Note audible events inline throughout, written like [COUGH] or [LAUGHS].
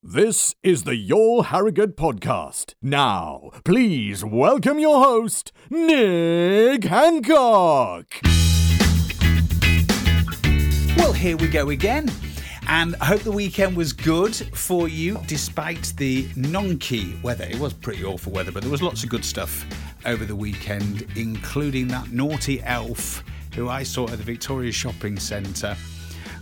This is the Your Harrogate podcast. Now, please welcome your host, Nick Hancock. Well, here we go again. And I hope the weekend was good for you despite the nonky weather. It was pretty awful weather, but there was lots of good stuff over the weekend, including that naughty elf who I saw at the Victoria Shopping Centre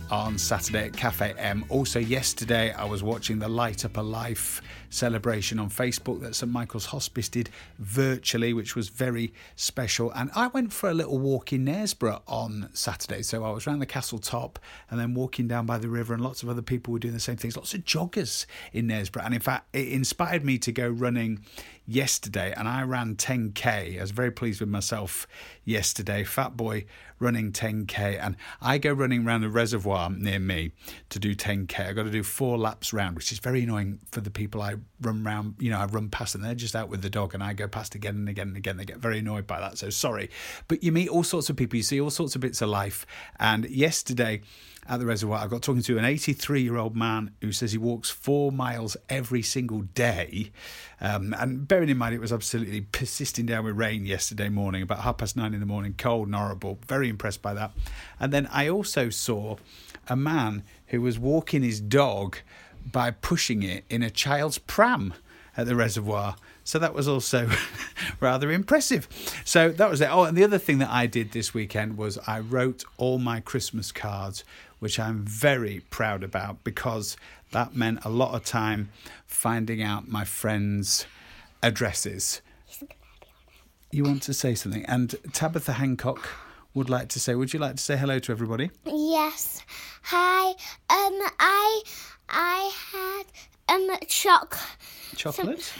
on Saturday at Cafe M. Also, yesterday I was watching the Light Up a Life celebration on Facebook that St Michael's Hospice did virtually, which was very special. And I went for a little walk in Knaresborough on Saturday. So I was around the castle top and then walking down by the river, and lots of other people were doing the same things. Lots of joggers in Knaresborough. And in fact, it inspired me to go running yesterday and I ran 10k. I was very pleased with myself yesterday. Fat boy running 10k and I go running around the reservoir near me to do 10k. I got to do four laps round, which is very annoying for the people I run round, you know, I run past and they're just out with the dog and I go past again and again and again. They get very annoyed by that. So sorry. But you meet all sorts of people, you see all sorts of bits of life. And yesterday at the reservoir, I got talking to an 83 year old man who says he walks four miles every single day. Um, and bearing in mind, it was absolutely persisting down with rain yesterday morning, about half past nine in the morning, cold and horrible. Very impressed by that. And then I also saw a man who was walking his dog by pushing it in a child's pram at the reservoir. So that was also [LAUGHS] rather impressive. So that was it. Oh, and the other thing that I did this weekend was I wrote all my Christmas cards, which I'm very proud about because that meant a lot of time finding out my friends' addresses. You want to say something? And Tabitha Hancock would like to say, would you like to say hello to everybody? Yes. Hi. Um, I I had um choc. Chocolate?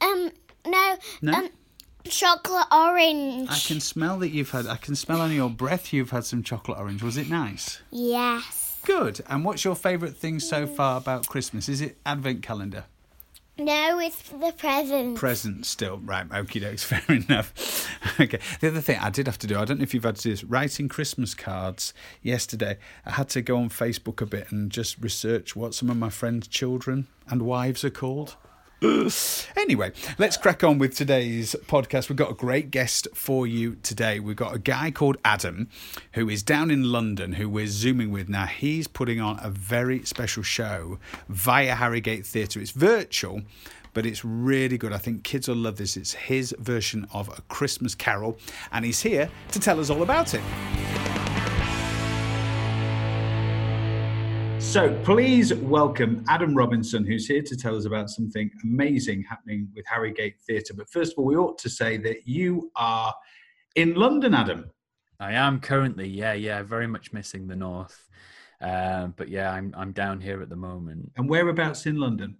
Um, no. No? Um, chocolate orange. I can smell that you've had, I can smell on your breath you've had some chocolate orange. Was it nice? Yes. Good. And what's your favourite thing so far about Christmas? Is it advent calendar? No, it's the present. Present still. Right, okie dokes, [LAUGHS] fair enough. okay. The other thing I did have to do, I don't know if you've had to do this, writing Christmas cards yesterday. I had to go on Facebook a bit and just research what some of my friends' children and wives are called. [GASPS] Anyway, let's crack on with today's podcast. We've got a great guest for you today. We've got a guy called Adam who is down in London who we're Zooming with now. He's putting on a very special show via Harrogate Theatre. It's virtual, but it's really good. I think kids will love this. It's his version of A Christmas Carol, and he's here to tell us all about it. So please welcome Adam Robinson, who's here to tell us about something amazing happening with Harrogate Theatre. But first of all, we ought to say that you are in London, Adam. I am currently, yeah, yeah, very much missing the north. Um, but yeah, I'm I'm down here at the moment. And whereabouts in London?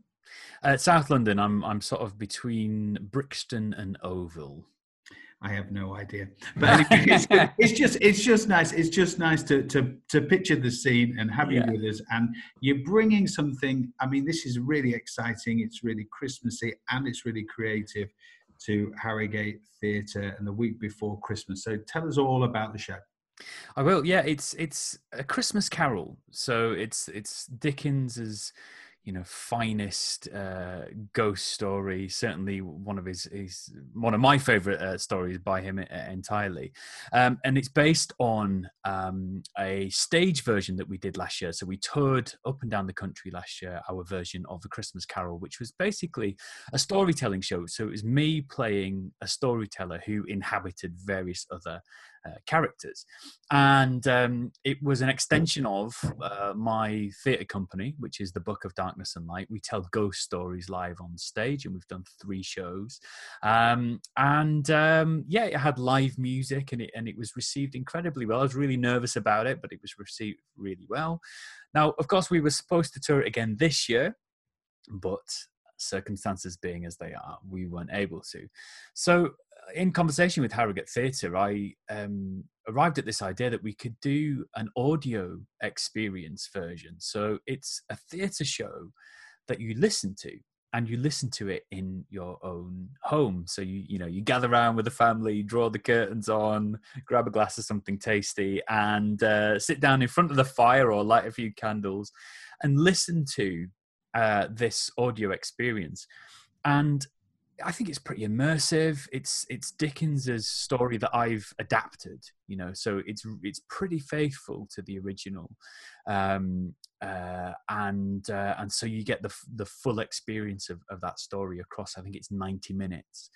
Uh, South London. I'm I'm sort of between Brixton and Oval. I have no idea. [LAUGHS] But anyway, it's, it's, just it's just nice. It's just nice to to to picture the scene and have Yeah. you with us. And you're bringing something. I mean, this is really exciting. It's really Christmassy and it's really creative to Harrogate Theatre and the week before Christmas. So tell us all about the show. I will. Yeah, it's it's a Christmas Carol. So it's it's Dickens's, you know, finest uh, ghost story. Certainly one of his his one of my favorite uh, stories by him entirely, um, and it's based on um, a stage version that we did last year. So we toured up and down the country last year. Our version of the Christmas Carol, which was basically a storytelling show. So it was me playing a storyteller who inhabited various other uh, characters. And um, it was an extension of uh, my theatre company, which is the Book of Darkness and Light. We tell ghost stories live on stage, and we've done three shows. Um, and um, yeah, it had live music, and it and it was received incredibly well. I was really nervous about it, but it was received really well. Now, of course, we were supposed to tour it again this year, but circumstances being as they are, we weren't able to. So, in conversation with Harrogate Theatre, I um, arrived at this idea that we could do an audio experience version. So, it's a theatre show that you listen to and you listen to it in your own home so you you know you gather around with the family draw the curtains on grab a glass of something tasty and uh, sit down in front of the fire or light a few candles and listen to uh, this audio experience, and I think it's pretty immersive. It's it's Dickens's story that I've adapted, you know, so it's it's pretty faithful to the original, um, uh, and uh, and so you get the the full experience of, of that story across. I think it's ninety minutes,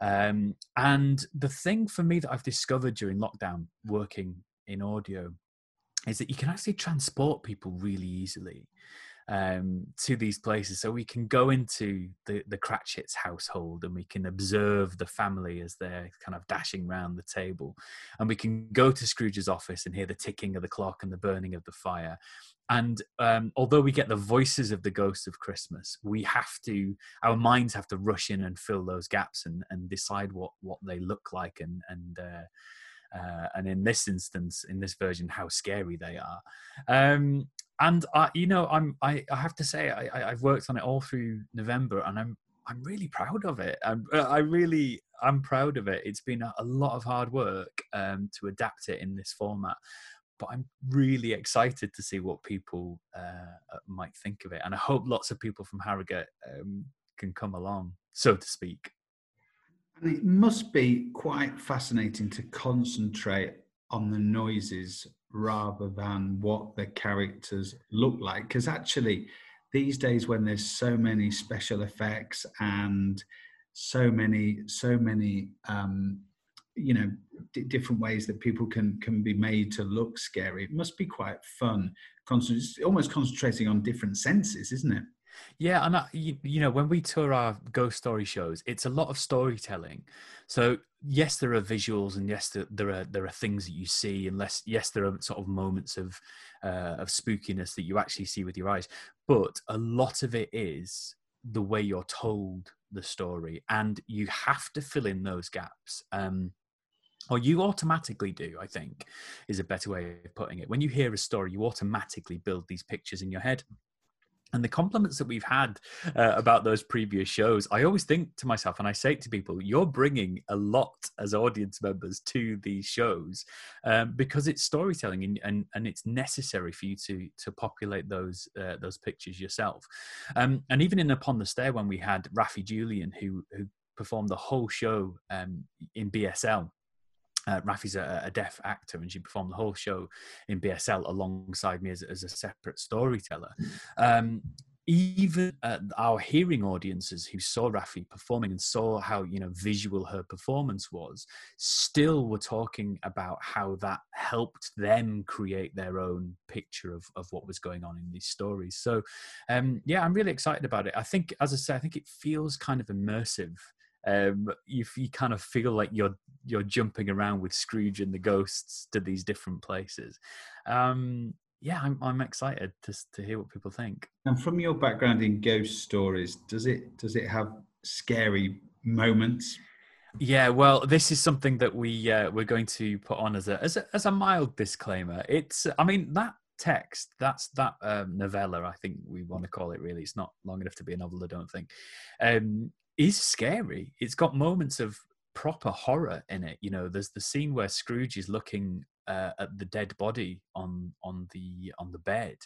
um, and the thing for me that I've discovered during lockdown, working in audio, is that you can actually transport people really easily um, to these places. So we can go into the, the Cratchit's household and we can observe the family as they're kind of dashing round the table. And we can go to Scrooge's office and hear the ticking of the clock and the burning of the fire. And um, although we get the voices of the ghosts of Christmas, we have to, our minds have to rush in and fill those gaps and, and decide what, what they look like and, and, uh, uh, and in this instance, in this version, how scary they are. Um, and I, you know, I'm I, I have to say I, I've worked on it all through November, and I'm I'm really proud of it. I'm, uh, I really I'm proud of it. It's been a, a lot of hard work um, to adapt it in this format, but I'm really excited to see what people uh, might think of it, and I hope lots of people from Harrogate um, can come along, so to speak. And it must be quite fascinating to concentrate on the noises rather than what the characters look like. Because actually, these days when there's so many special effects and so many, so many, um, you know, d- different ways that people can can be made to look scary, it must be quite fun. Concent- almost concentrating on different senses, isn't it? Yeah, and I, you, you, know when we tour our ghost story shows, it's a lot of storytelling. So yes, there are visuals, and yes, there, there are there are things that you see, and less, yes, there are sort of moments of uh, of spookiness that you actually see with your eyes. But a lot of it is the way you're told the story, and you have to fill in those gaps. Um, or you automatically do, I think, is a better way of putting it. When you hear a story, you automatically build these pictures in your head and the compliments that we've had uh, about those previous shows i always think to myself and i say to people you're bringing a lot as audience members to these shows um, because it's storytelling and, and, and it's necessary for you to to populate those uh, those pictures yourself. Um, and even in upon the stair when we had Rafi Julian who who performed the whole show um, in bsl uh, Rafi's a, a, deaf actor, and she performed the whole show in BSL alongside me as, as a separate storyteller. Um, even uh, our hearing audiences who saw Rafi performing and saw how you know visual her performance was, still were talking about how that helped them create their own picture of, of what was going on in these stories. So, um, yeah, I'm really excited about it. I think, as I say, I think it feels kind of immersive um, you, you kind of feel like you're you're jumping around with Scrooge and the ghosts to these different places. Um, yeah, I'm I'm excited to to hear what people think. And from your background in ghost stories, does it does it have scary moments? Yeah, well, this is something that we uh, we're going to put on as a as a as a mild disclaimer. It's, I mean, that text that's that um, novella i think we want to call it really it's not long enough to be a novel i don't think um, is scary. It's got moments of proper horror in it. You know, there's the scene where Scrooge is looking uh, at the dead body on on the on the bed,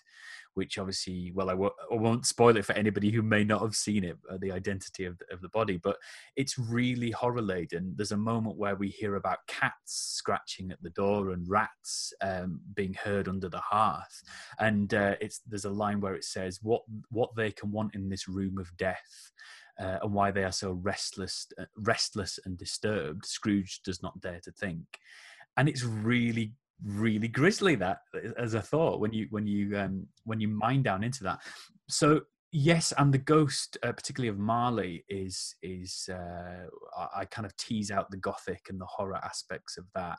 which obviously, well, I w- I won't spoil it for anybody who may not have seen it, uh, the identity of the, of the body, but it's really horror laden. There's a moment where we hear about cats scratching at the door and rats um, being heard under the hearth, and uh, it's there's a line where it says, "What what they can want in this room of death." Uh, and why they are so restless, uh, restless and disturbed, Scrooge does not dare to think. And it's really, really grisly that as a thought when you when you um, when you mine down into that. So yes, and the ghost, uh, particularly of Marley, is is uh, I, I kind of tease out the gothic and the horror aspects of that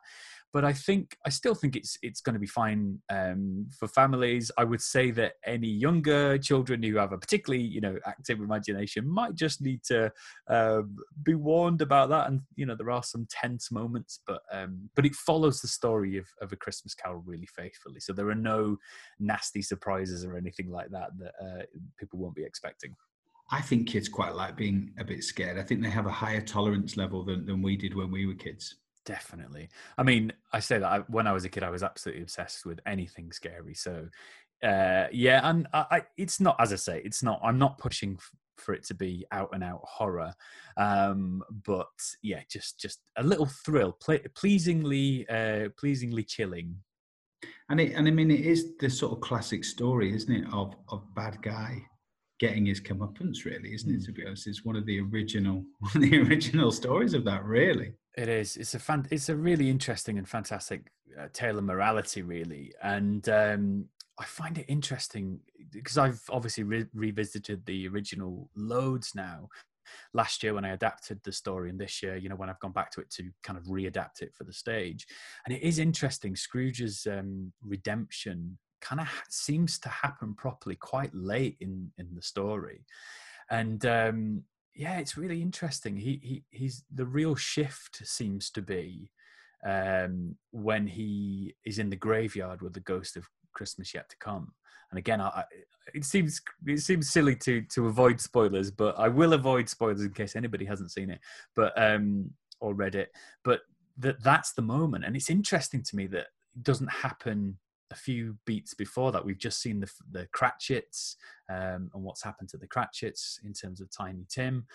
but I think I still think it's it's going to be fine um, for families. I would say that any younger children who have a particularly you know active imagination might just need to um, be warned about that. And you know there are some tense moments, but um, but it follows the story of, of a Christmas Carol really faithfully. So there are no nasty surprises or anything like that that uh, people won't be expecting. I think kids quite like being a bit scared. I think they have a higher tolerance level than, than we did when we were kids. Definitely. I mean, I say that I, when I was a kid, I was absolutely obsessed with anything scary. So Uh, yeah, and I, I, it's not as I say, it's not. I'm not pushing f- for it to be out and out horror, um, but yeah, just just a little thrill, ple- pleasingly, uh, pleasingly chilling. And it, and I mean, it is the sort of classic story, isn't it, of of bad guy getting his comeuppance, really, isn't it? Mm. To be honest, it's one of the original [LAUGHS] one of the original stories of that, really. It is. It's a fan. It's a really interesting and fantastic uh, tale of morality, really. And um, I find it interesting because I've obviously re- revisited the original loads now. Last year when I adapted the story, and this year, you know, when I've gone back to it to kind of readapt it for the stage, and it is interesting. Scrooge's um, redemption kind of ha- seems to happen properly quite late in in the story, and um, yeah, it's really interesting. He he he's the real shift seems to be um, when he is in the graveyard with the ghost of Christmas yet to come. And again, I, it seems it seems silly to to avoid spoilers, but I will avoid spoilers in case anybody hasn't seen it, but um, or read it. But that that's the moment, and it's interesting to me that it doesn't happen a few beats before that. We've just seen the the Cratchits um, and what's happened to the Cratchits in terms of Tiny Tim,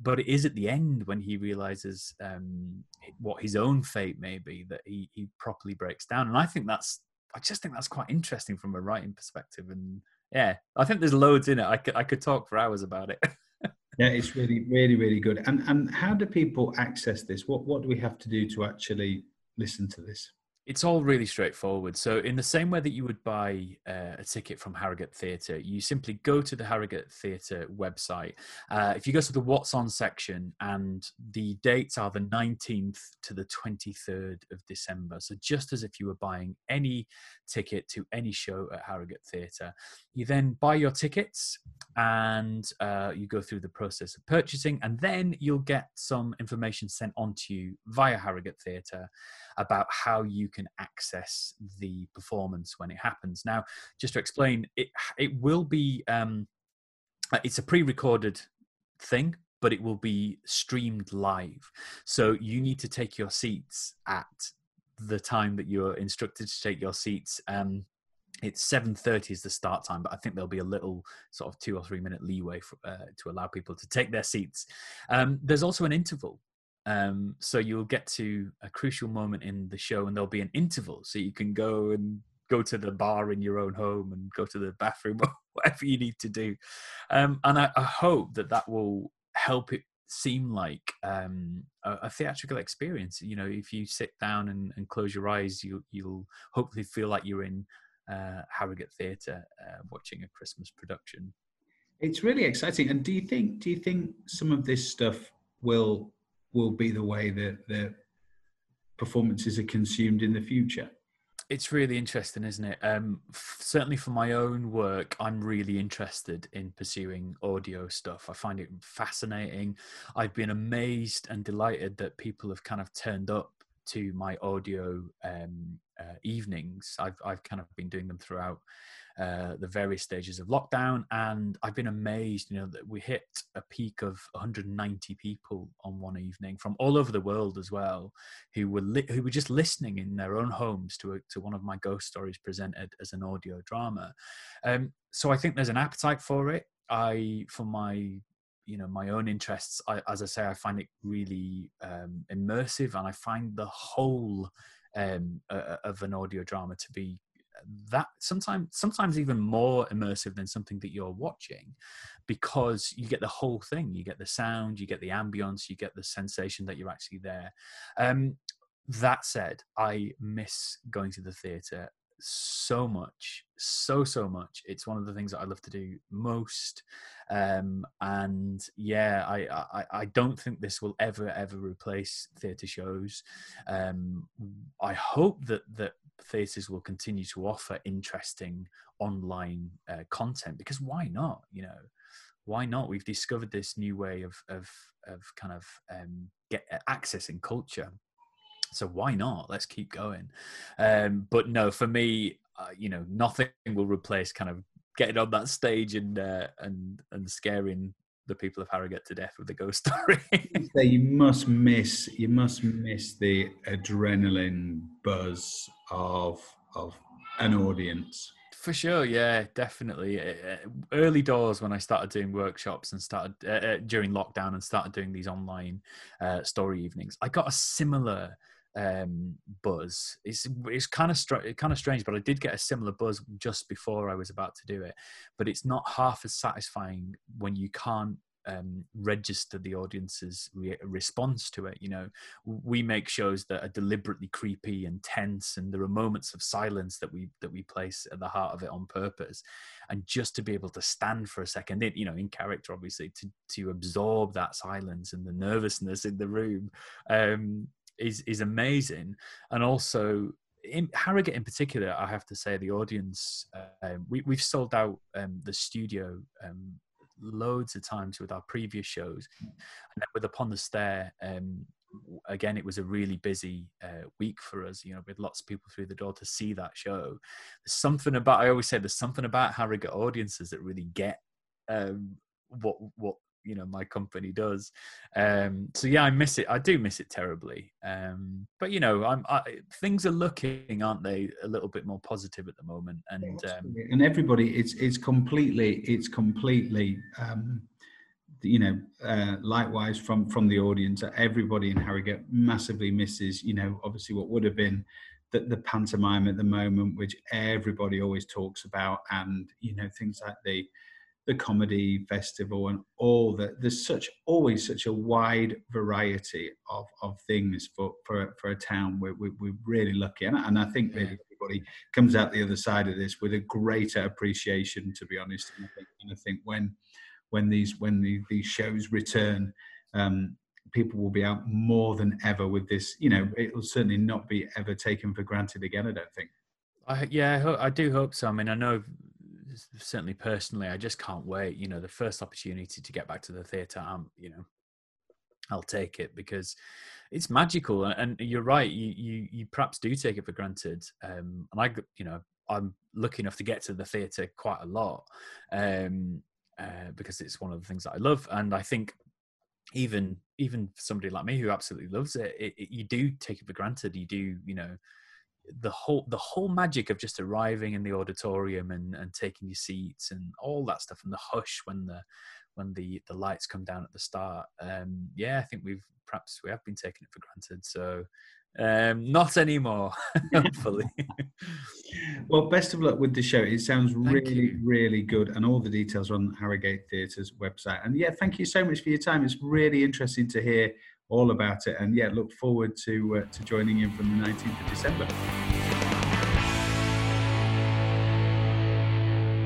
but it is at the end when he realizes um, what his own fate may be that he he properly breaks down, and I think that's I just think that's quite interesting from a writing perspective, and yeah, I think there's loads in it. I could I could talk for hours about it. [LAUGHS] Yeah, it's really, really, really good. And and how do people access this? What what do we have to do to actually listen to this? It's all really straightforward. So, in the same way that you would buy uh, a ticket from Harrogate Theatre, you simply go to the Harrogate Theatre website. Uh, if you go to the What's On section, and the dates are the 19th to the 23rd of December. So, just as if you were buying any ticket to any show at Harrogate Theatre, you then buy your tickets and uh, you go through the process of purchasing, and then you'll get some information sent on to you via Harrogate Theatre about how you can access the performance when it happens. Now, just to explain, it it will be um, uh, it's a pre-recorded thing, but it will be streamed live. So you need to take your seats at the time that you're instructed to take your seats. Um, it's 7.30 is the start time but i think there'll be a little sort of two or three minute leeway for, uh, to allow people to take their seats um, there's also an interval um, so you'll get to a crucial moment in the show and there'll be an interval so you can go and go to the bar in your own home and go to the bathroom [LAUGHS] or whatever you need to do um, and I, I hope that that will help it seem like um, a, a, theatrical experience you know if you sit down and, and close your eyes you, you'll hopefully feel like you're in uh, Harrogate Theatre uh, watching a Christmas production. It's really exciting. And do you think do you think some of this stuff will will be the way that the performances are consumed in the future? It's really interesting, isn't it? Um, f- certainly for my own work, I'm really interested in pursuing audio stuff. I find it fascinating. I've been amazed and delighted that people have kind of turned up to my audio um, uh, evenings. I've I've kind of been doing them throughout uh, the various stages of lockdown, and I've been amazed. You know that we hit a peak of 190 people on one evening from all over the world as well, who were li- who were just listening in their own homes to a, to one of my ghost stories presented as an audio drama. Um, so I think there's an appetite for it. I for my you know my own interests I, as i say i find it really um, immersive and i find the whole um, uh, of an audio drama to be that sometimes sometimes even more immersive than something that you're watching because you get the whole thing. You get the sound you get the ambience you get the sensation that you're actually there. Um, that said i miss going to the theater so much so so much. It's one of the things that i love to do most um and yeah I, I i don't think this will ever ever replace theatre shows. Um i hope that that theatres will continue to offer interesting online uh, content because why not you know? Why not? We've discovered this new way of of of kind of um get accessing culture so why not let's keep going um but no for me uh, you know nothing will replace kind of getting on that stage and uh, and and scaring the people of Harrogate to death with the ghost [LAUGHS] story. you must miss you must miss the adrenaline buzz of of an audience. For sure, yeah, definitely. Uh, uh, early doors when I started doing workshops and started uh, uh, during lockdown and started doing these online uh, story evenings, I got a similar um, buzz. It's it's kind of str- kind of strange, but I did get a similar buzz just before I was about to do it. But it's not half as satisfying when you can't um, register the audience's re- response to it. You know, we make shows that are deliberately creepy and tense, and there are moments of silence that we that we place at the heart of it on purpose. And just to be able to stand for a second, it, you know, in character, obviously, to to absorb that silence and the nervousness in the room um, is is amazing. And also, in Harrogate in particular, I have to say, the audience, uh, we, we've sold out um, the studio um, loads of times with our previous shows. And then with Upon the Stair, um, again, it was a really busy uh, week for us, you know, with lots of people through the door to see that show. There's something about, I always say, there's something about Harrogate audiences that really get um, what what you know my company does. Um so yeah i miss it. I do miss it terribly. Um but you know i'm I, things are looking aren't they a little bit more positive at the moment? And um, and everybody it's it's completely it's completely um you know uh likewise from from the audience everybody in harrogate massively misses you know obviously what would have been the, the pantomime at the moment which everybody always talks about and you know things like the the comedy festival and all that there's such always such a wide variety of, of things for, for, for a town. We're, we're really lucky. And, and i think really everybody comes out the other side of this with a greater appreciation to be honest. And i think, and I think when when these when the, these shows return um, people will be out more than ever with this you know it will certainly not be ever taken for granted again i don't think. I, yeah, I do hope so. I mean, I know certainly personally, I just can't wait. You know, the first opportunity to get back to the theatre, I'm, you know, I'll take it because it's magical. And you're right, you you, you perhaps do take it for granted. Um, and I, you know, I'm lucky enough to get to the theatre quite a lot um, uh, because it's one of the things that I love. And I think even even somebody like me who absolutely loves it, it, it you do take it for granted. You do, you know the whole the whole magic of just arriving in the auditorium and, and taking your seats and all that stuff and the hush when the when the the lights come down at the start um yeah i think we've perhaps we have been taking it for granted so um not anymore [LAUGHS] hopefully. [LAUGHS] Well best of luck with the show. It sounds thank really you. really good and all the details are on harrogate theatre's website. And yeah thank you so much for your time. It's really interesting to hear all about it. And yeah, look forward to uh, to joining in from the 19th of December.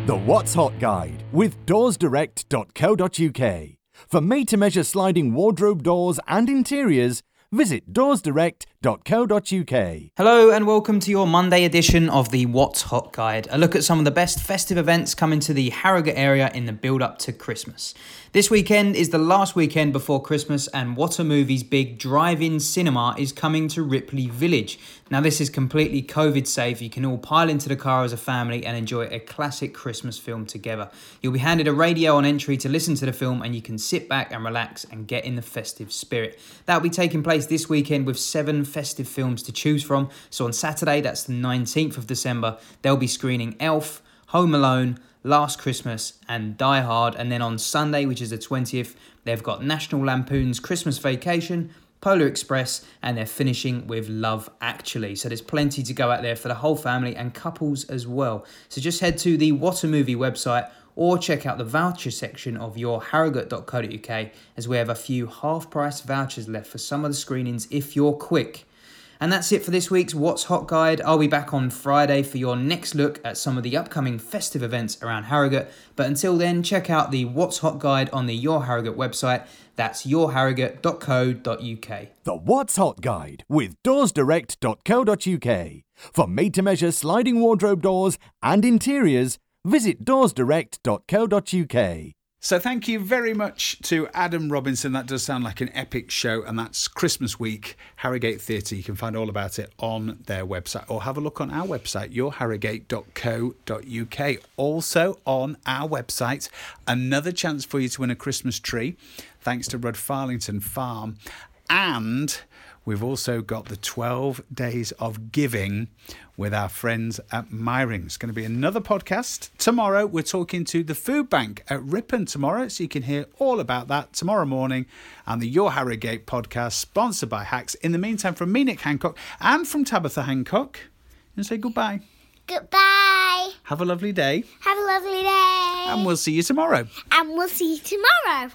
The What's Hot Guide with doorsdirect.co.uk. For made to measure sliding wardrobe doors and interiors, visit doorsdirect.co.uk. Hello and welcome to your Monday edition of the What's Hot Guide, a look at some of the best festive events coming to the Harrogate area in the build up to Christmas. This weekend is the last weekend before Christmas, and What a Movie's big drive in cinema is coming to Ripley Village. Now, this is completely COVID safe. You can all pile into the car as a family and enjoy a classic Christmas film together. You'll be handed a radio on entry to listen to the film, and you can sit back and relax and get in the festive spirit. That'll be taking place this weekend with seven festive films to choose from. So, on Saturday, that's the 19th of December, they'll be screening Elf, Home Alone, Last Christmas, and Die Hard. And then on Sunday, which is the 20th, they've got National Lampoon's Christmas Vacation, Polar Express, and they're finishing with Love Actually. So there's plenty to go out there for the whole family and couples as well. So just head to the What a Movie website or check out the voucher section of yourharrogate.co.uk as we have a few half price vouchers left for some of the screenings if you're quick. And that's it for this week's What's Hot Guide. I'll be back on Friday for your next look at some of the upcoming festive events around Harrogate. But until then, check out the What's Hot Guide on the Your Harrogate website. That's yourharrogate.co.uk. The What's Hot Guide with doorsdirect.co.uk. For made to measure sliding wardrobe doors and interiors, visit doorsdirect.co.uk. So thank you very much to Adam Robinson. That does sound like an epic show, and that's Christmas week, Harrogate Theatre. You can find all about it on their website or have a look on our website, yourharrogate.co.uk. Also on our website, another chance for you to win a Christmas tree, thanks to Rudd Farlington Farm And we've also got the 12 days of giving with our friends at Myring. It's going to be another podcast. Tomorrow, we're talking to the food bank at Ripon tomorrow, so you can hear all about that tomorrow morning and the Your Harrogate podcast, sponsored by Hacks. In the meantime, from me, Nick Hancock, and from Tabitha Hancock, and say goodbye. Goodbye. Have a lovely day, Have a lovely day. and we'll see you tomorrow. and we'll see you tomorrow.